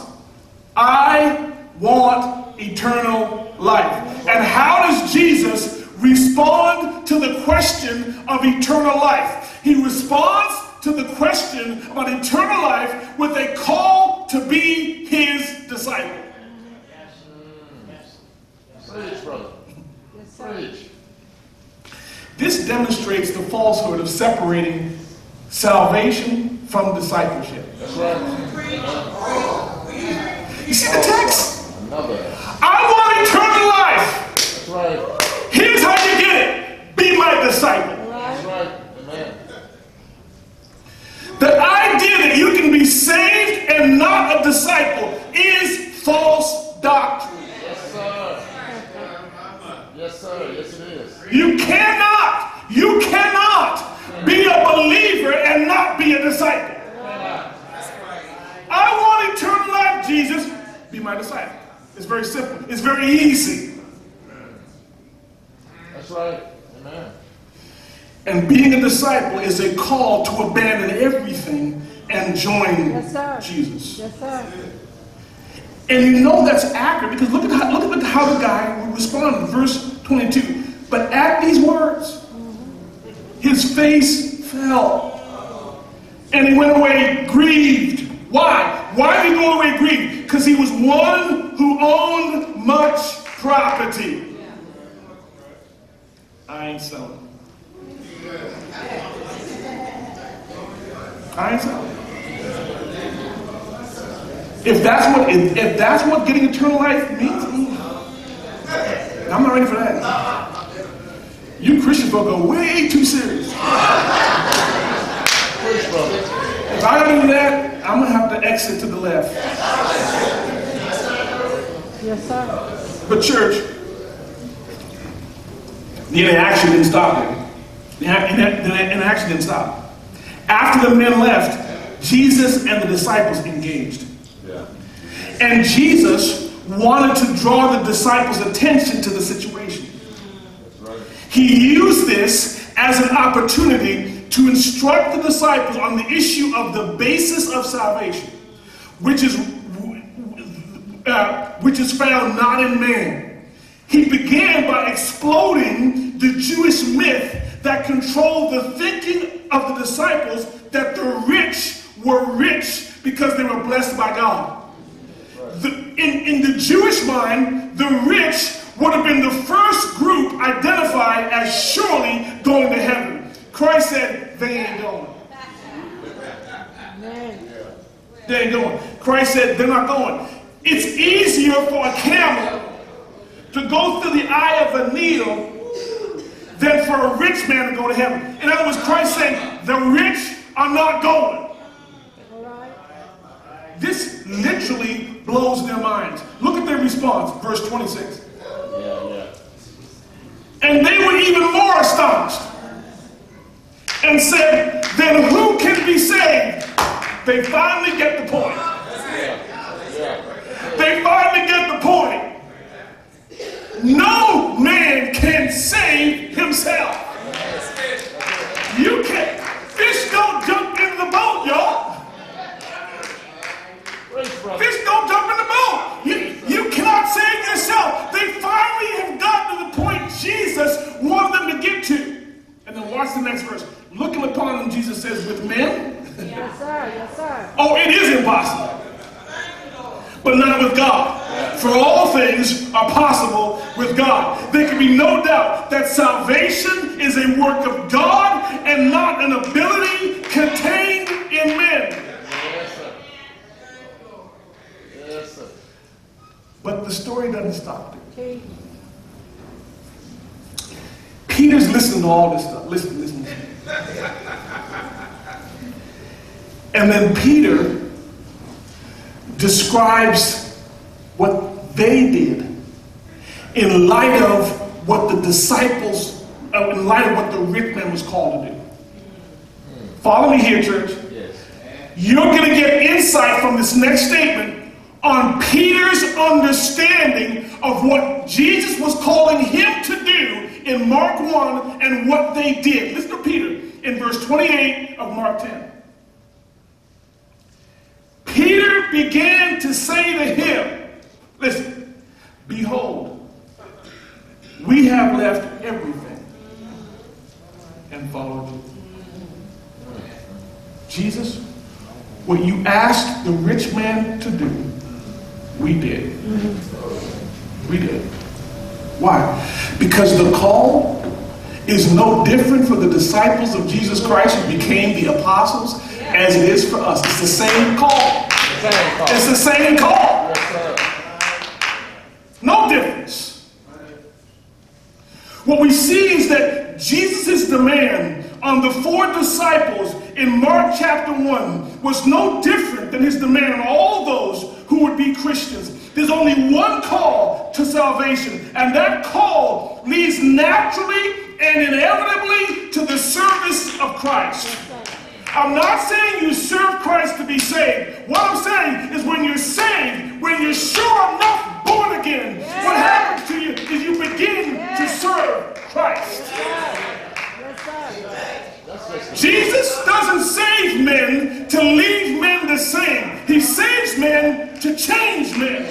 I want eternal life. And how does Jesus respond to the question of eternal life? He responds to the question about eternal life with a call to be his disciple. Preach, brother. Yes. Preach. This demonstrates the falsehood of separating salvation from discipleship. That's right. You see the text? Another. I want eternal life. That's right. Here's how you get it. Be my disciple. That's right. Amen. The idea that you can be saved and not a disciple is false doctrine. Yes, sir. Yes, sir. Yes, it is. You cannot, you cannot be a believer and not be a disciple. I want eternal life, Jesus. Be my disciple. It's very simple. It's very easy. That's right. Amen. And being a disciple is a call to abandon everything and join Yes, sir. Jesus. Yes, sir. And you know that's accurate because look at how, look at how the guy responded. Verse 22. But at these words, his face fell. And he went away grieved. Why? Why did he go away grieved? Because he was one who owned much property. I ain't selling. If that's what if, if that's what getting eternal life means, I'm not ready for that. You Christian folk are way too serious. If I do that, I'm gonna have to exit to the left. Yes, sir. But church, the interaction didn't stop there. The a- the- the interaction didn't stop. After the men left, Jesus and the disciples engaged. Yeah. And Jesus wanted to draw the disciples' attention to the situation. Right. He used this as an opportunity to instruct the disciples on the issue of the basis of salvation, which is uh, which is found not in man. He began by exploding the Jewish myth that controlled the thinking of the disciples that the rich were rich because they were blessed by God. The, in, in the Jewish mind, the rich would have been the first group identified as surely going to heaven. Christ said, they ain't going. They ain't going. Christ said, they're not going. It's easier for a camel to go through the eye of a needle than for a rich man to go to heaven. In other words, Christ saying, the rich are not going. This literally blows their minds. Look at their response, verse 26. Yeah, yeah. And they were even more astonished and said, Then who can be saved? They finally get the point. They finally get the point. No man can save himself. You can't. Fish don't jump in the boat, y'all. Fish don't jump in the boat. You, you cannot save yourself. They finally have gotten to the point Jesus wanted them to get to. And then watch the next verse. Looking upon them, Jesus says, with men, Yes, sir. Yes, sir. oh, it is impossible. But not with God. For all things are possible with God. There can be no doubt that salvation is a work of God and not an ability contained in men. But the story doesn't stop there. Peter's listening to all this stuff. Listen, listen. And then Peter describes what they did in light of what the disciples, uh, in light of what the rich man was called to do. Follow me here, church. Yes. You're going to get insight from this next statement on Peter's understanding of what Jesus was calling him to do in Mark 1 and what they did. Listen to Peter in verse 28 of Mark 10. Peter began to say to him, Listen, behold, we have left everything and followed you. Jesus, what you asked the rich man to do, we did. We did. Why? Because the call is no different for the disciples of Jesus Christ who became the apostles as it is for us. It's the same call. It's the same call. No difference. What we see is that Jesus' demand on the four disciples in Mark chapter 1 was no different than his demand on all those who would be Christians. There's only one call to salvation, and that call leads naturally and inevitably to the service of Christ. I'm not saying you serve Christ to be saved. What I'm saying is when you're saved, when you're sure enough born again, what happens to you is you begin to serve Christ. Sir. Jesus doesn't save men to leave men the same. He saves men to change men.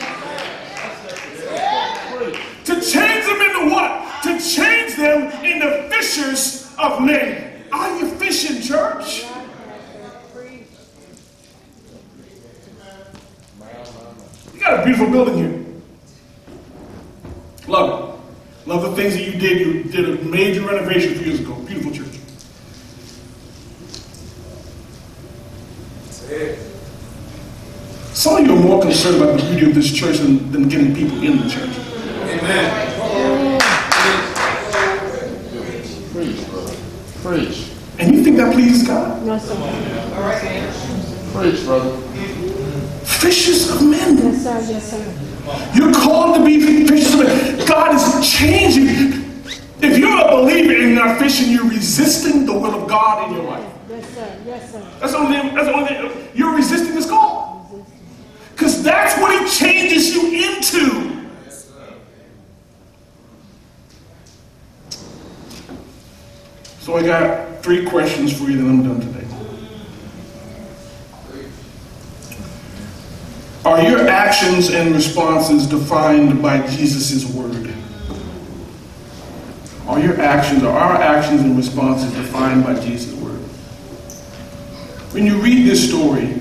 To change them into what? To change them into fishers of men. Are you fishing, church? Preach. You got a beautiful building here. Love it. Love the things that you did. You did a major renovation a few years ago. Beautiful church. Some of you are more concerned about the beauty of this church than, than getting people in the church. Amen. Preach, brother. Preach. And you think that pleases God? No, sir. All right. Preach, brother. Fishers of men. Yes, sir. Yes, sir. You're called to be fishers of men. God is changing. If you're a believer and you're not fishing, you're resisting the will of God in your life. Yes, sir. Yes, sir. That's the only. That's the only. thing. You're resisting His call, because that's what He changes you into. So I got three questions for you, then I'm done today. Are your actions and responses defined by Jesus' word? Are your actions, or our actions and responses defined by Jesus' word? When you read this story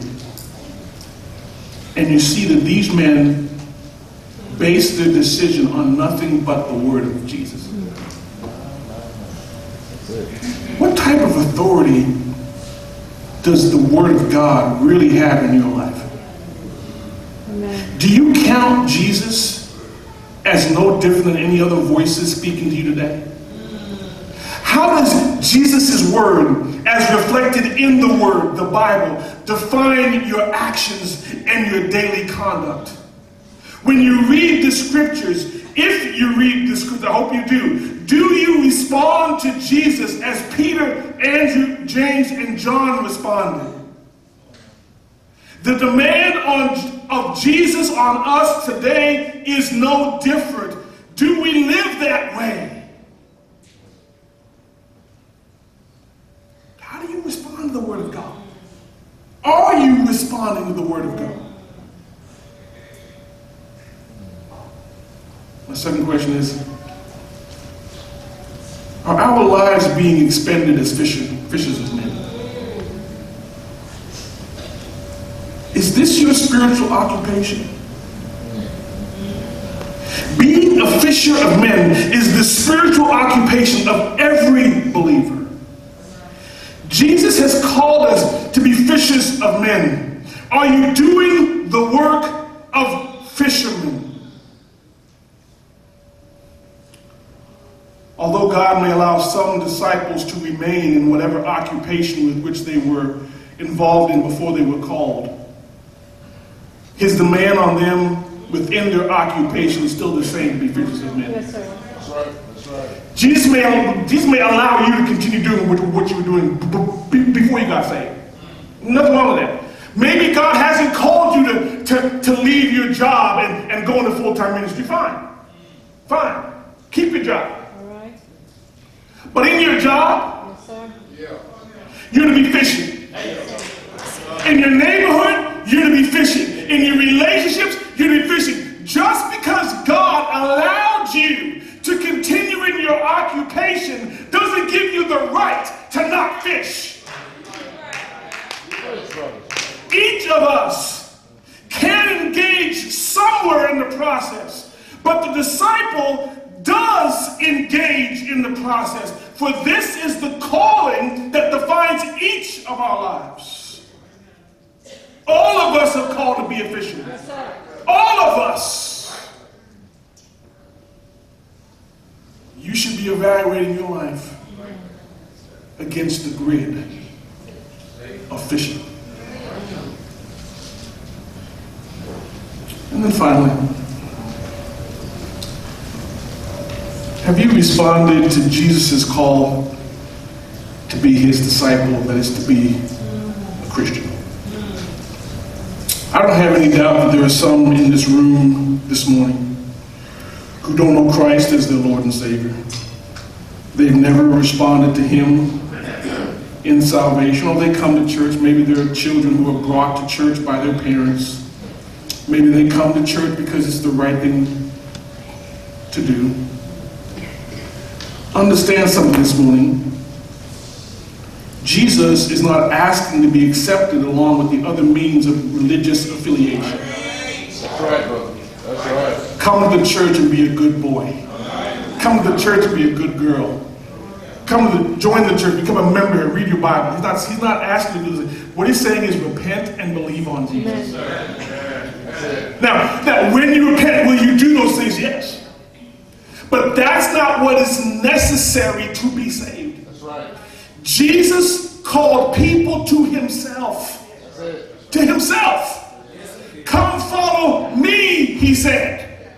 and you see that these men based their decision on nothing but the word of Jesus, what type of authority does the word of God really have in your life? Do you count Jesus as no different than any other voices speaking to you today? How does Jesus' word, as reflected in the word, the Bible, define your actions and your daily conduct? When you read the scriptures, if you read the scriptures, I hope you do, do you respond to Jesus as Peter, Andrew, James, and John responded? The demand on, of Jesus on us today is no different. Do we live that way? How do you respond to the Word of God? Are you responding to the Word of God? My second question is Are our lives being expended as fishers, fishers of men? Is this your spiritual occupation? Being a fisher of men is the spiritual occupation of every believer. Jesus has called us to be fishers of men. Are you doing the work of fishermen? Although God may allow some disciples to remain in whatever occupation with which they were involved in before they were called, his demand on them within their occupation is still the same to be fishers of men. Yes, sir. That's right. That's right. Jesus may, Jesus may allow you to continue doing what, what you were doing b- b- before you got saved. Nothing wrong with that. Maybe God hasn't called you to, to, to leave your job and, and go into full-time ministry. Fine. Fine. Keep your job. All right. But in your job, Yes, sir. you're to be fishing. In your neighborhood, you're to be fishing. In your relationships, you're fishing. Just because God allowed you to continue in your occupation doesn't give you the right to not fish. Each of us can engage somewhere in the process, but the disciple does engage in the process, for this is the calling that defines each of our lives. All of us are called to be a fisherman. All of us. You should be evaluating your life. against the grid of fishing. And then finally, have you responded to Jesus' call to be his disciple, that is to be a Christian? I don't have any doubt that there are some in this room this morning who don't know Christ as their Lord and Savior. They've never responded to him in salvation, or they come to church. Maybe there are children who are brought to church by their parents. Maybe they come to church because it's the right thing to do. Understand something this morning. Jesus is not asking to be accepted along with the other means of religious affiliation. That's right, brother. That's right. Come to the church and be a good boy. Come to the church and be a good girl. Come to the, join the church, become a member, and read your Bible. He's not, he's not asking to do this. What he's saying is repent and believe on Jesus. Amen. Now, now, when you repent, will you do those things? Yes. But that's not what is necessary to be saved. Jesus called people to himself. To himself. Come follow me, he said.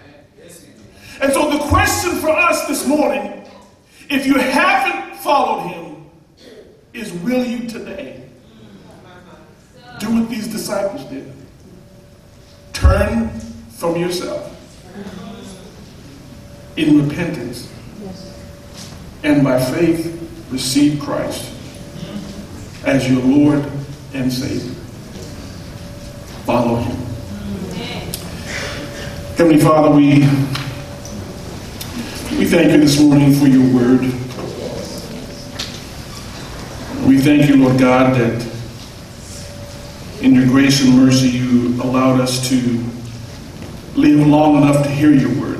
And so the question for us this morning, if you haven't followed him, is will you today do what these disciples did? Turn from yourself in repentance and by faith receive Christ as your Lord and Savior. Follow him. Heavenly Father, we, we thank you this morning for your word. We thank you, Lord God, that in your grace and mercy you allowed us to live long enough to hear your word.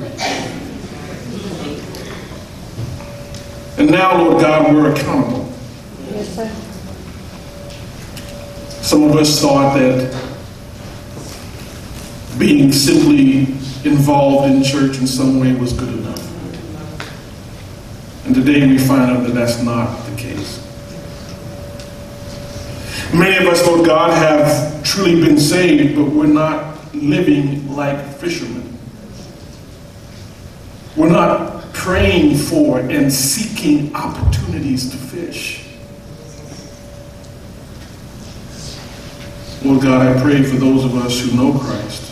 And now, Lord God, we're accountable. Yes, sir. Some of us thought that being simply involved in church in some way was good enough. And today we find out that that's not the case. Many of us, Lord God, have truly been saved, but we're not living like fishermen. We're not praying for and seeking opportunities to fish. Lord God, I pray for those of us who know Christ,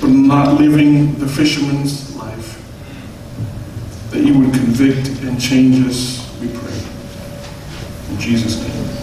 but not living the fisherman's life, that you would convict and change us, we pray. In Jesus' name.